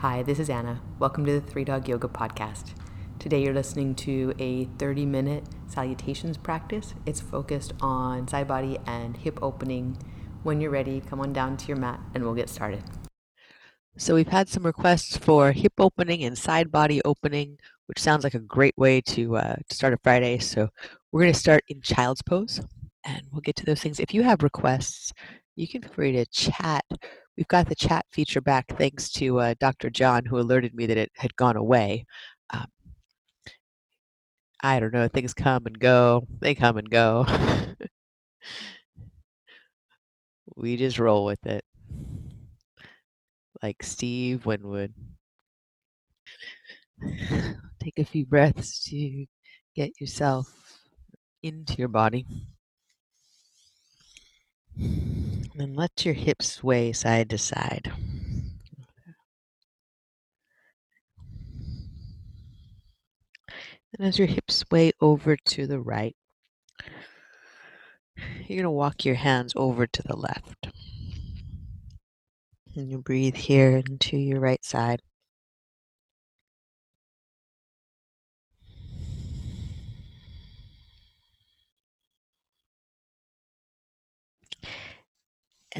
Hi, this is Anna. Welcome to the Three Dog Yoga Podcast. Today you're listening to a 30 minute salutations practice. It's focused on side body and hip opening. When you're ready, come on down to your mat and we'll get started. So we've had some requests for hip opening and side body opening, which sounds like a great way to, uh, to start a Friday. So we're going to start in child's pose and we'll get to those things. If you have requests, you can feel free to chat. We've got the chat feature back thanks to uh, Dr. John, who alerted me that it had gone away. Um, I don't know, things come and go, they come and go. we just roll with it. Like Steve Winwood. Take a few breaths to get yourself into your body. And let your hips sway side to side. And as your hips sway over to the right, you're going to walk your hands over to the left. And you breathe here into your right side.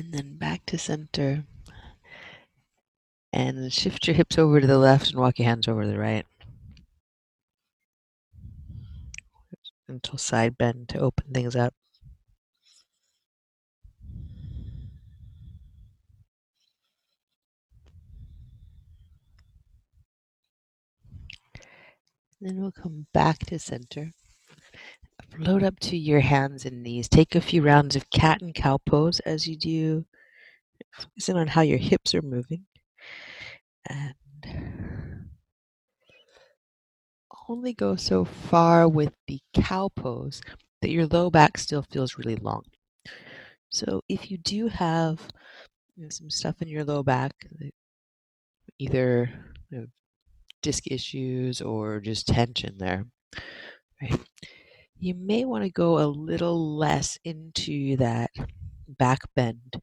And then back to center. And shift your hips over to the left and walk your hands over to the right. Until side bend to open things up. Then we'll come back to center. Float up to your hands and knees. Take a few rounds of cat and cow pose as you do. Focusing on how your hips are moving. And only go so far with the cow pose that your low back still feels really long. So if you do have you know, some stuff in your low back, either you know, disc issues or just tension there, right? You may want to go a little less into that back bend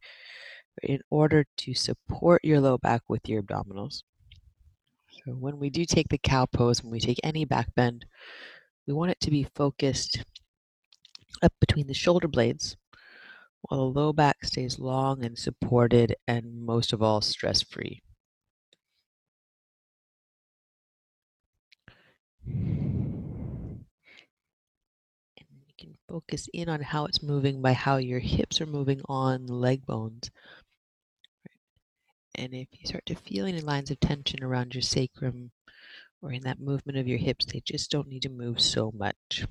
in order to support your low back with your abdominals. So when we do take the cow pose, when we take any back bend, we want it to be focused up between the shoulder blades while the low back stays long and supported and most of all stress free. Focus in on how it's moving by how your hips are moving on the leg bones. And if you start to feel any lines of tension around your sacrum or in that movement of your hips, they just don't need to move so much.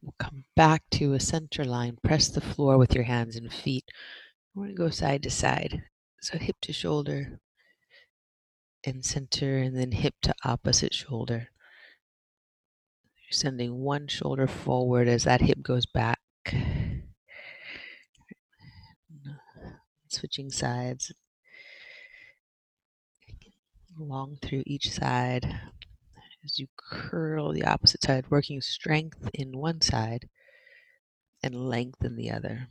We'll come back to a center line. Press the floor with your hands and feet. We're going to go side to side. So hip to shoulder and center, and then hip to opposite shoulder. Sending one shoulder forward as that hip goes back. Switching sides. Long through each side as you curl the opposite side, working strength in one side and length in the other.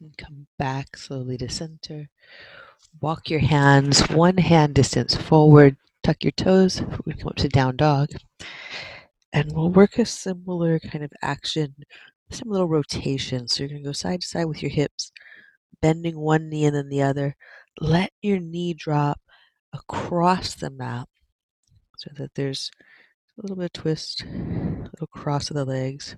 And come back slowly to center. Walk your hands one hand distance forward, tuck your toes. We come up to down dog. And we'll work a similar kind of action, some little rotation. So you're going to go side to side with your hips, bending one knee and then the other. Let your knee drop across the mat so that there's a little bit of twist, a little cross of the legs.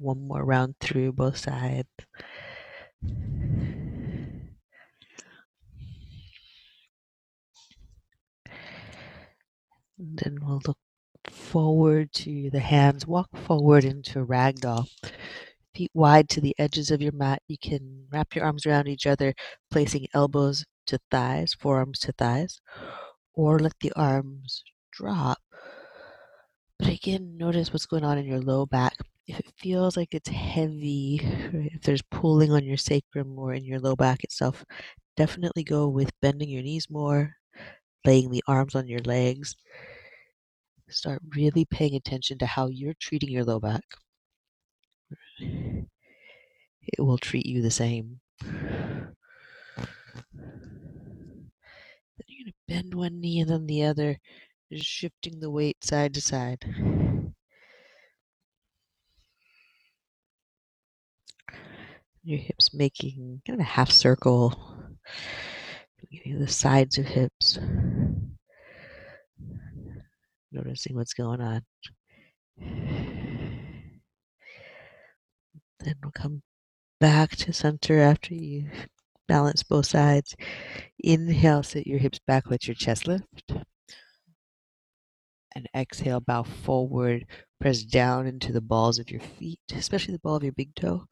One more round through both sides. then we'll look forward to the hands. Walk forward into ragdoll. Feet wide to the edges of your mat. You can wrap your arms around each other, placing elbows to thighs, forearms to thighs, or let the arms drop. But again, notice what's going on in your low back if it feels like it's heavy, right, if there's pulling on your sacrum or in your low back itself, definitely go with bending your knees more, laying the arms on your legs. Start really paying attention to how you're treating your low back. It will treat you the same. Then you're going to bend one knee and then the other, just shifting the weight side to side. Your hips making kind of a half circle, the sides of hips. Noticing what's going on. Then we'll come back to center after you balance both sides. Inhale, sit your hips back, let your chest lift. And exhale, bow forward, press down into the balls of your feet, especially the ball of your big toe.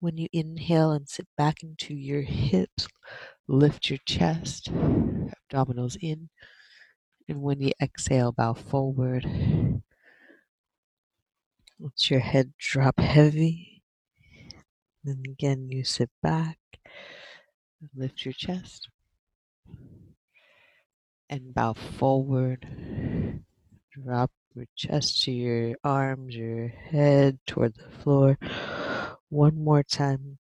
When you inhale and sit back into your hips, lift your chest, abdominals in. And when you exhale, bow forward. Let your head drop heavy. Then again, you sit back, lift your chest, and bow forward. Drop your chest to your arms, your head toward the floor. One more time.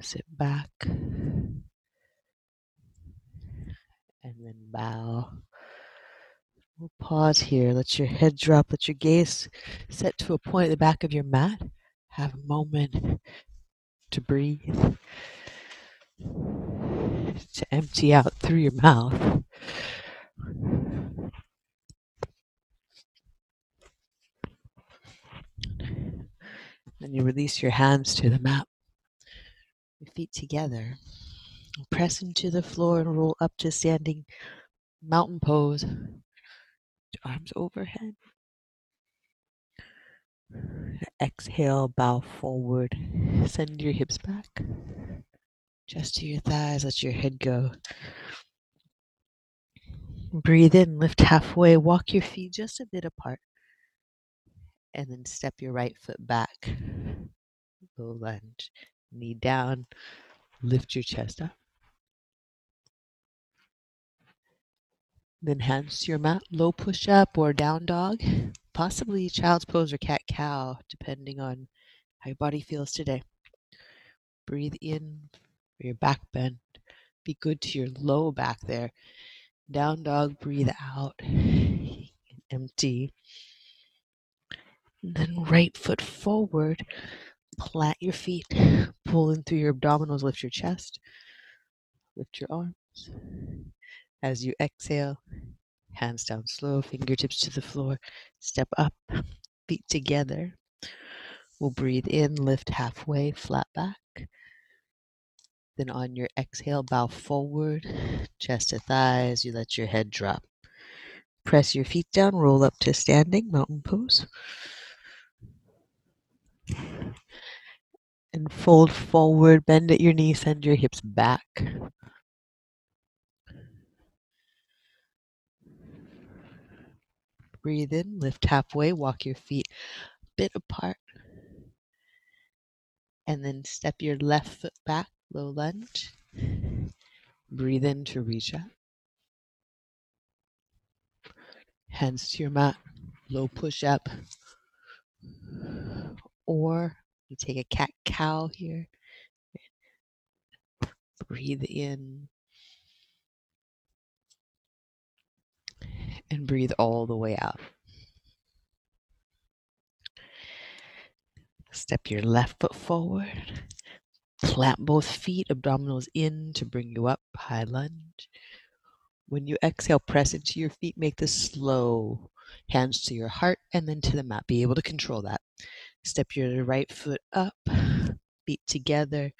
Sit back. And then bow. We'll pause here. Let your head drop. Let your gaze set to a point at the back of your mat. Have a moment to breathe, to empty out through your mouth. Then you release your hands to the mat, your feet together. Press into the floor and roll up to standing mountain pose. Arms overhead. Exhale, bow forward. Send your hips back. Just to your thighs, let your head go. Breathe in, lift halfway, walk your feet just a bit apart and then step your right foot back. Low lunge, knee down, lift your chest up. Then hands to your mat, low push up or down dog, possibly child's pose or cat cow, depending on how your body feels today. Breathe in for your back bend. Be good to your low back there. Down dog, breathe out. Empty. Then mm-hmm. right foot forward. Plant your feet. Pull in through your abdominals. Lift your chest. Lift your arms. As you exhale, hands down slow, fingertips to the floor. Step up, feet together. We'll breathe in, lift halfway, flat back. Then on your exhale, bow forward, chest to thighs. You let your head drop. Press your feet down, roll up to standing, mountain pose. And fold forward, bend at your knees, send your hips back. Breathe in, lift halfway, walk your feet a bit apart. And then step your left foot back, low lunge. Breathe in to reach up. Hands to your mat, low push up. Or you take a cat cow here. Breathe in. And breathe all the way out. Step your left foot forward. Plant both feet, abdominals in to bring you up, high lunge. When you exhale, press into your feet, make this slow. Hands to your heart and then to the mat. Be able to control that. Step your right foot up, feet together.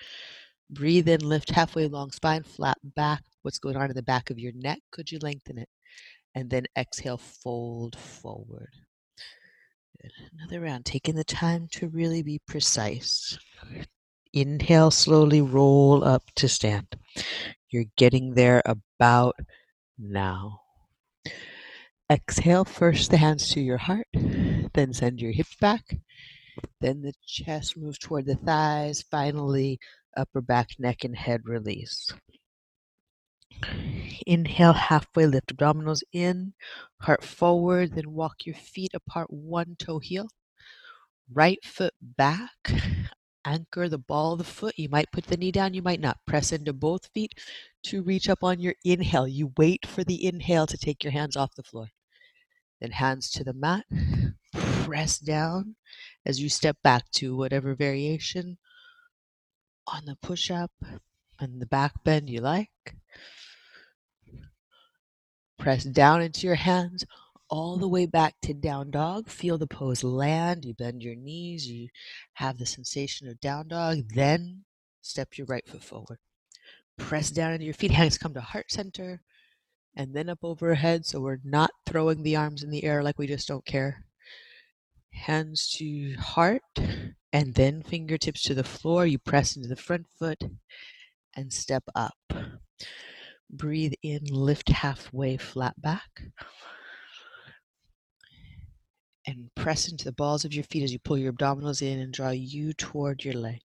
Breathe in, lift halfway long spine, flat back. What's going on in the back of your neck? Could you lengthen it? And then exhale, fold forward. Good. Another round, taking the time to really be precise. Inhale, slowly roll up to stand. You're getting there about now. Exhale, first the hands to your heart, then send your hips back Then the chest moves toward the thighs. Finally, upper back, neck, and head release. Inhale, halfway lift abdominals in, heart forward, then walk your feet apart one toe heel. Right foot back, anchor the ball of the foot. You might put the knee down, you might not. Press into both feet to reach up on your inhale. You wait for the inhale to take your hands off the floor. Then hands to the mat. Press down as you step back to whatever variation on the push up and the back bend you like. Press down into your hands all the way back to down dog. Feel the pose land. You bend your knees. You have the sensation of down dog. Then step your right foot forward. Press down into your feet. Hands come to heart center and then up overhead. So we're not throwing the arms in the air like we just don't care. Hands to heart and then fingertips to the floor. You press into the front foot and step up. Breathe in, lift halfway, flat back. And press into the balls of your feet as you pull your abdominals in and draw you toward your legs.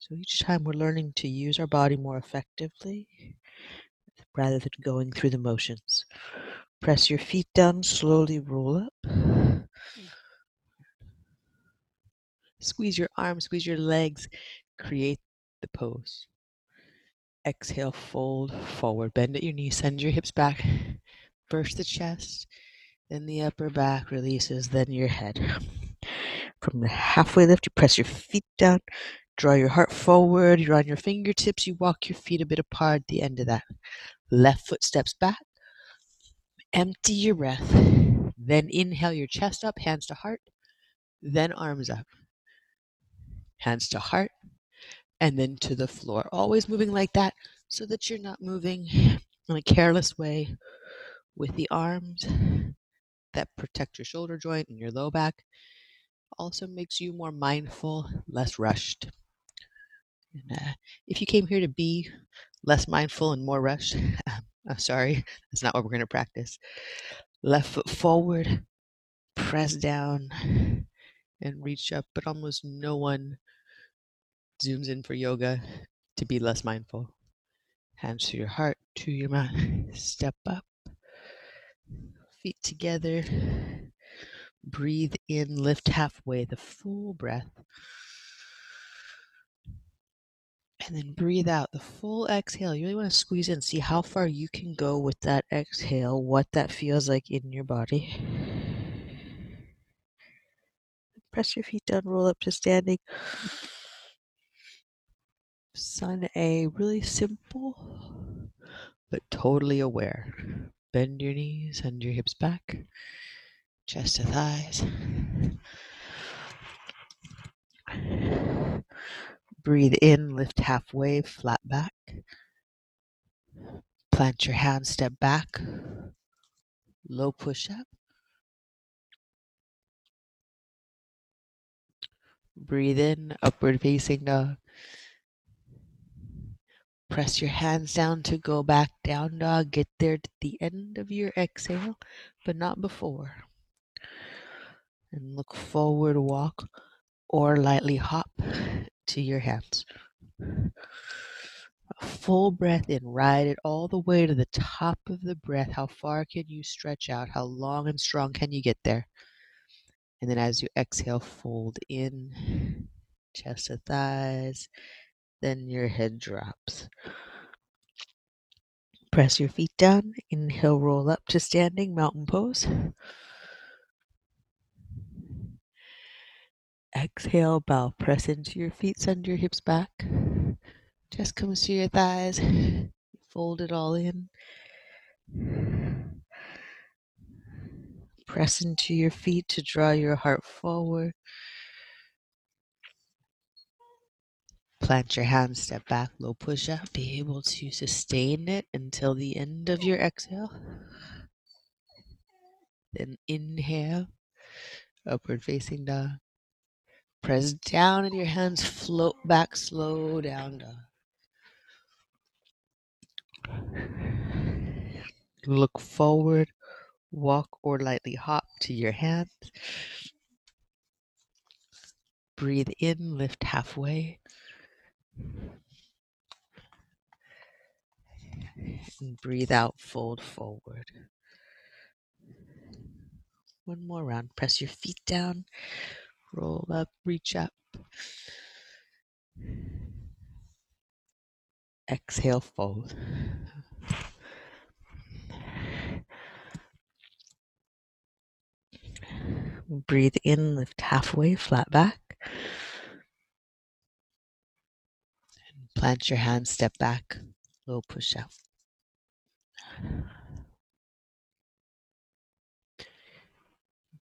So each time we're learning to use our body more effectively rather than going through the motions. Press your feet down, slowly roll up. Squeeze your arms, squeeze your legs, create the pose. Exhale, fold forward. Bend at your knees, send your hips back. First the chest, then the upper back releases, then your head. From the halfway lift, you press your feet down, draw your heart forward. You're on your fingertips. You walk your feet a bit apart. The end of that. Left foot steps back. Empty your breath. Then inhale your chest up, hands to heart. Then arms up. Hands to heart and then to the floor. Always moving like that so that you're not moving in a careless way with the arms that protect your shoulder joint and your low back. Also makes you more mindful, less rushed. And, uh, if you came here to be less mindful and more rushed, I'm sorry, that's not what we're going to practice. Left foot forward, press down, and reach up, but almost no one zooms in for yoga to be less mindful. Hands to your heart, to your mat. Step up. Feet together. Breathe in, lift halfway, the full breath. And then breathe out the full exhale. You really want to squeeze in, see how far you can go with that exhale, what that feels like in your body. Press your feet down, roll up to standing. Sun A, really simple, but totally aware. Bend your knees, send your hips back, chest to thighs. Breathe in, lift halfway, flat back. Plant your hands, step back. Low push up. Breathe in, upward facing dog. Press your hands down to go back down dog. Get there to the end of your exhale, but not before. And look forward, walk, or lightly hop to your hands. A full breath in, ride it all the way to the top of the breath. How far can you stretch out? How long and strong can you get there? And then as you exhale, fold in, chest to thighs, then your head drops. Press your feet down. Inhale, roll up to standing mountain pose. Exhale, bow. Press into your feet, send your hips back. Chest comes to your thighs. Fold it all in. Press into your feet to draw your heart forward. Plant your hands, step back, low push up. Be able to sustain it until the end of your exhale. Then inhale, upward facing dog. Press down and your hands float back, slow down dog. Look forward, walk or lightly hop to your hands. Breathe in, lift halfway. And breathe out, fold forward. One more round. Press your feet down, roll up, reach up. Exhale, fold. Breathe in, lift halfway, flat back. And plant your hands, step back, low push out.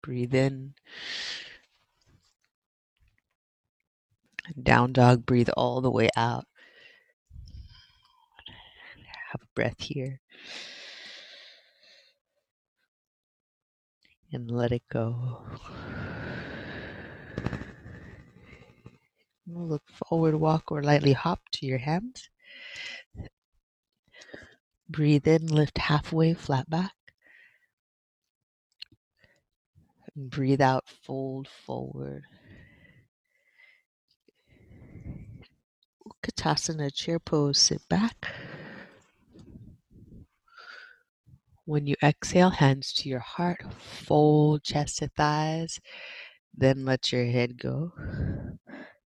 Breathe in. Down dog, breathe all the way out. Have a breath here. And let it go. Look forward, walk, or lightly hop to your hands. Breathe in, lift halfway, flat back. And breathe out, fold forward. Utkatasana, chair pose, sit back. When you exhale, hands to your heart, fold chest to thighs, then let your head go.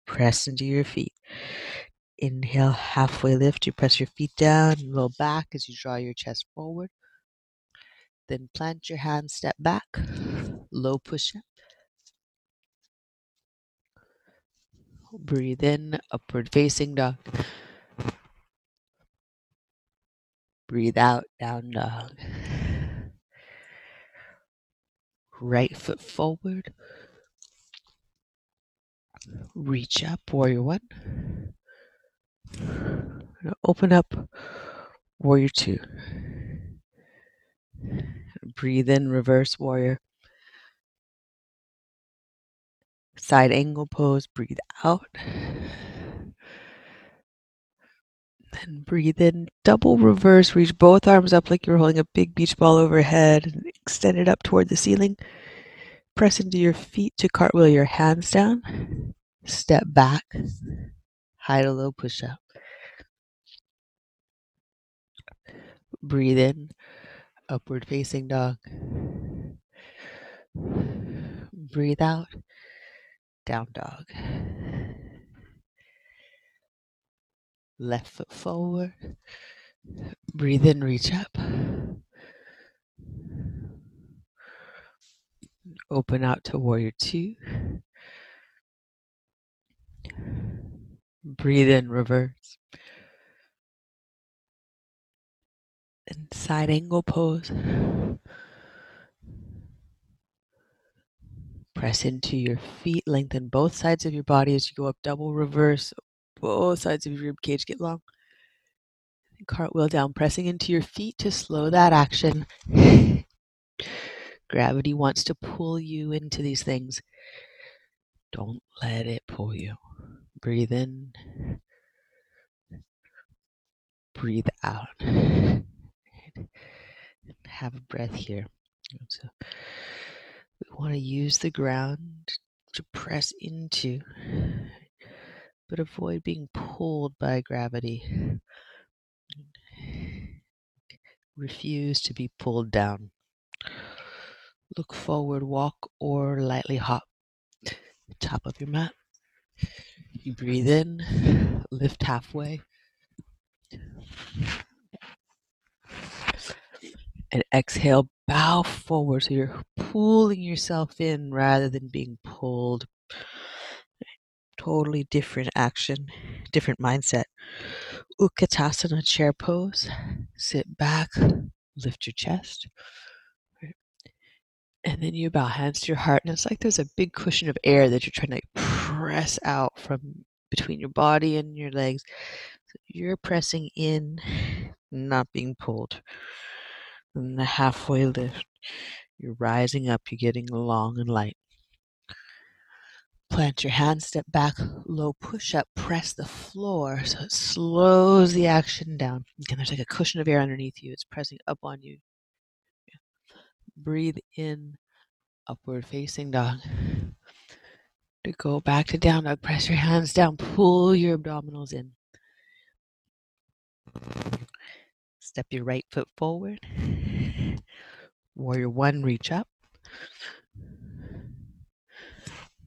Press into your feet. Inhale, halfway lift. You press your feet down, low back as you draw your chest forward. Then plant your hands, step back, low push up. Breathe in, upward facing dog. Breathe out, down dog. Right foot forward. Reach up, warrior one. Open up, warrior two. Breathe in, reverse warrior. Side angle pose, breathe out. Then breathe in, double reverse, reach both arms up like you're holding a big beach ball overhead and extend it up toward the ceiling. Press into your feet to cartwheel your hands down. Step back, high to low push up. Breathe in, upward facing dog. Breathe out, down dog. Left foot forward. Breathe in, reach up. Open out to warrior two. Breathe in, reverse. And side angle pose. Press into your feet, lengthen both sides of your body as you go up double reverse. Both sides of your rib cage get long. Cartwheel down, pressing into your feet to slow that action. Gravity wants to pull you into these things. Don't let it pull you. Breathe in. Breathe out. Have a breath here. So we want to use the ground to press into, but avoid being pulled by gravity. Refuse to be pulled down. Look forward, walk, or lightly hop. Top of your mat. You breathe in, lift halfway. And exhale, bow forward. So you're pulling yourself in rather than being pulled. Totally different action, different mindset. Utkatasana chair pose. Sit back, lift your chest. And then you bow hands to your heart, and it's like there's a big cushion of air that you're trying to press out from between your body and your legs. So you're pressing in, not being pulled. And the halfway lift, you're rising up, you're getting long and light. Plant your hands, step back, low push up, press the floor so it slows the action down. Again, there's like a cushion of air underneath you, it's pressing up on you. Breathe in, upward facing dog. to go back to down dog. Press your hands down, pull your abdominals in. Step your right foot forward. Warrior one, reach up.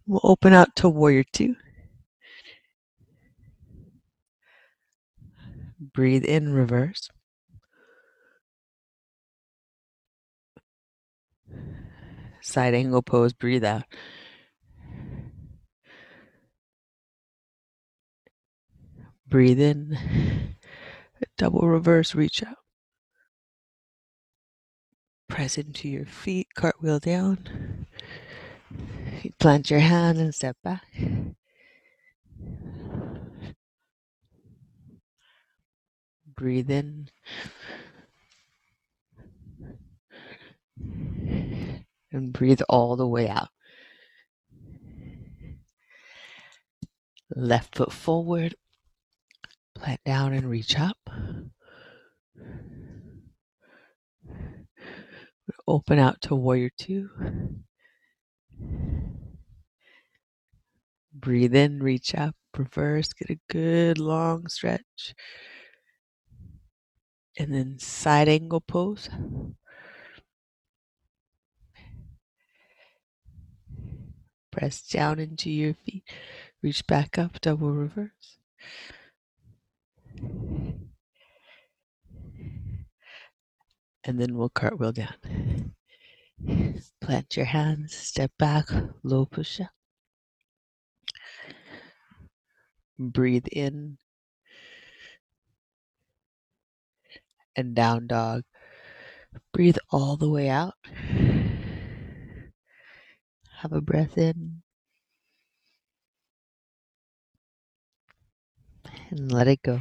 We'll open out to warrior two. Breathe in, reverse. Side angle pose, breathe out. Breathe in. Double reverse, reach out. Press into your feet, cartwheel down. Plant your hand and step back. Breathe in. And breathe all the way out. Left foot forward. Plant down and reach up. Open out to warrior two. Breathe in, reach up, reverse, get a good long stretch. And then side angle pose. Press down into your feet. Reach back up, double reverse. And then we'll cartwheel down. Plant your hands, step back, low push up. Breathe in and down dog. Breathe all the way out. Have a breath in and let it go.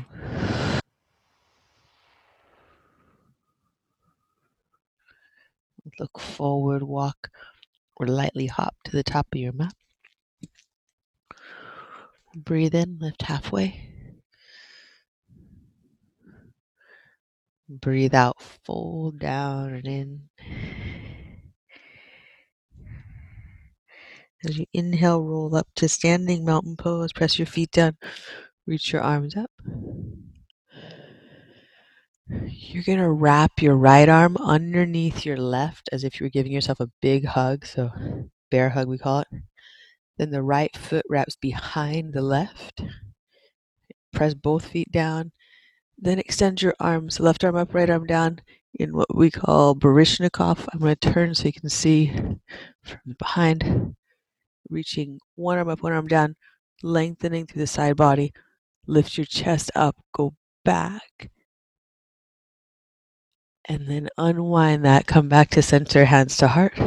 Look forward, walk, or lightly hop to the top of your mat. Breathe in, lift halfway. Breathe out, fold down and in. As you inhale, roll up to standing mountain pose. Press your feet down, reach your arms up. You're going to wrap your right arm underneath your left as if you were giving yourself a big hug. So, bear hug, we call it. Then the right foot wraps behind the left. Press both feet down. Then extend your arms, left arm up, right arm down in what we call Baryshnikov. I'm going to turn so you can see from behind, reaching one arm up, one arm down, lengthening through the side body. Lift your chest up, go back and then unwind that. Come back to center, hands to heart.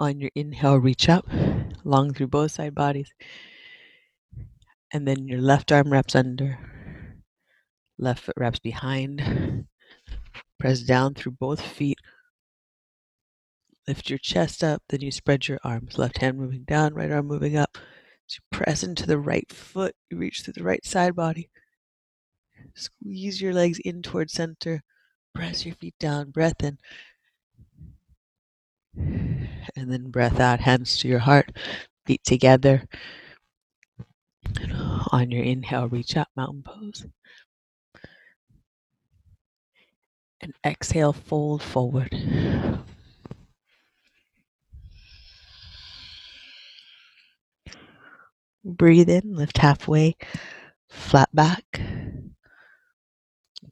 On your inhale, reach up, long through both side bodies. And then your left arm wraps under, left foot wraps behind. Press down through both feet. Lift your chest up, then you spread your arms. Left hand moving down, right arm moving up. So you press into the right foot, you reach through the right side body. Squeeze your legs in towards center. Press your feet down. Breath in. And then breath out. Hands to your heart. Feet together. And on your inhale, reach up, mountain pose. And exhale, fold forward. Breathe in, lift halfway, flat back.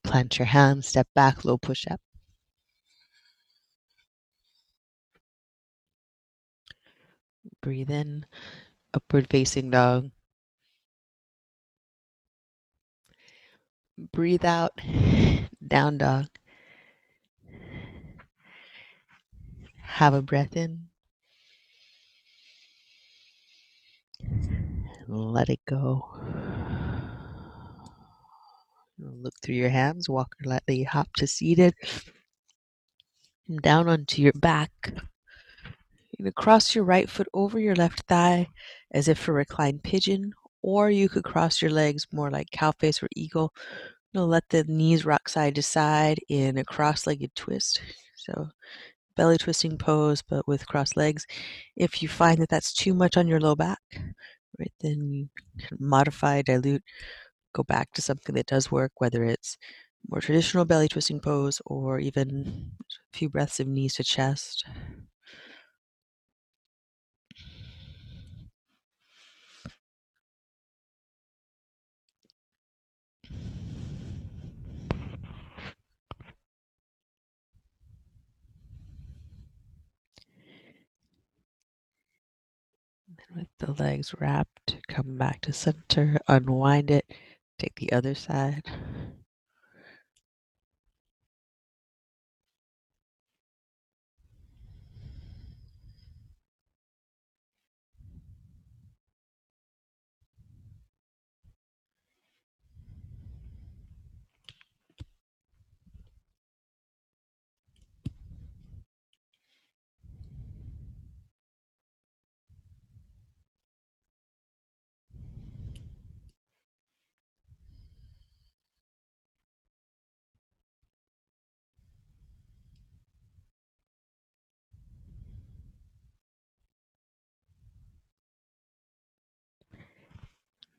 Plant your hands, step back, low push up. Breathe in, upward facing dog. Breathe out, down dog. Have a breath in. Let it go. Look through your hands, walk lightly hop to seated. Down onto your back. Going to cross your right foot over your left thigh as if for reclined pigeon, or you could cross your legs more like cow face or eagle. You'll let the knees rock side to side in a cross legged twist. So belly twisting pose, but with crossed legs. If you find that that's too much on your low back, right, then you can modify, dilute, go back to something that does work, whether it's more traditional belly twisting pose or even a few breaths of knees to chest. With the legs wrapped, come back to center, unwind it, take the other side.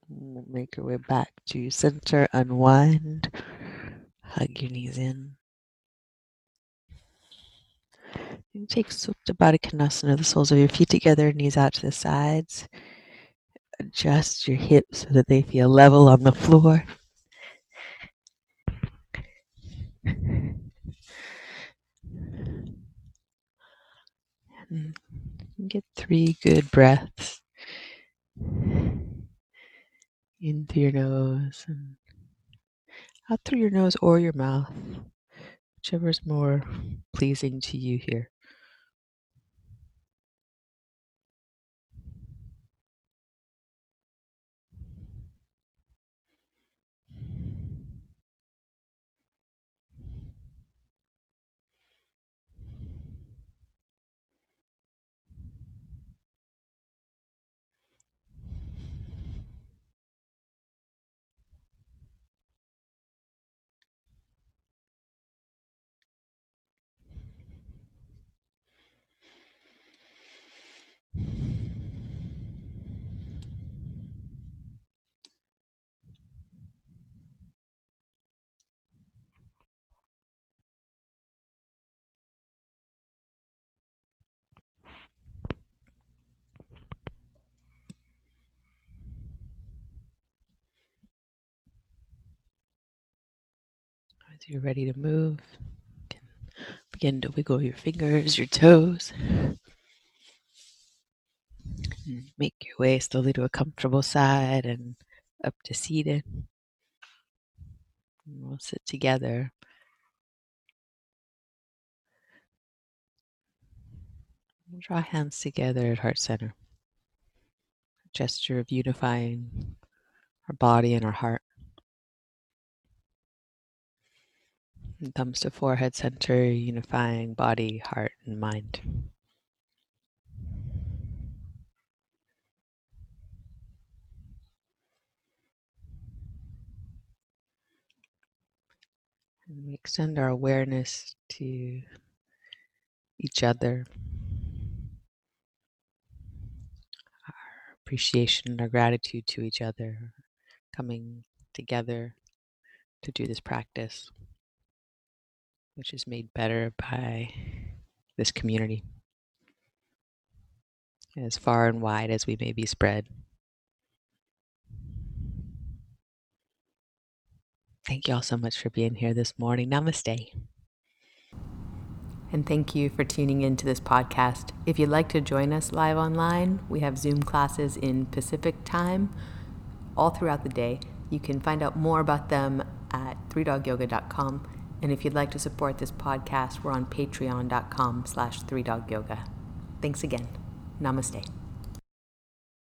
Make your way back to center, unwind, hug your knees in. You take Baddha Konasana, the soles of your feet together, knees out to the sides. Adjust your hips so that they feel level on the floor. And get three good breaths in through your nose and out through your nose or your mouth, whichever is more pleasing to you here. As you're ready to move, you can begin to wiggle your fingers, your toes. Make your way slowly to a comfortable side and up to seated. And we'll sit together. We'll draw hands together at heart center. A gesture of unifying our body and our heart. Thumbs to forehead center, unifying body, heart, and mind. And we extend our awareness to each other, our appreciation and our gratitude to each other, coming together to do this practice which is made better by this community. As far and wide as we may be spread. Thank you all so much for being here this morning. Namaste. And thank you for tuning in to this podcast. If you'd like to join us live online, we have Zoom classes in Pacific time all throughout the day. You can find out more about them at 3dogyoga.com and if you'd like to support this podcast, we're on patreon.com slash 3dogyoga. Thanks again. Namaste.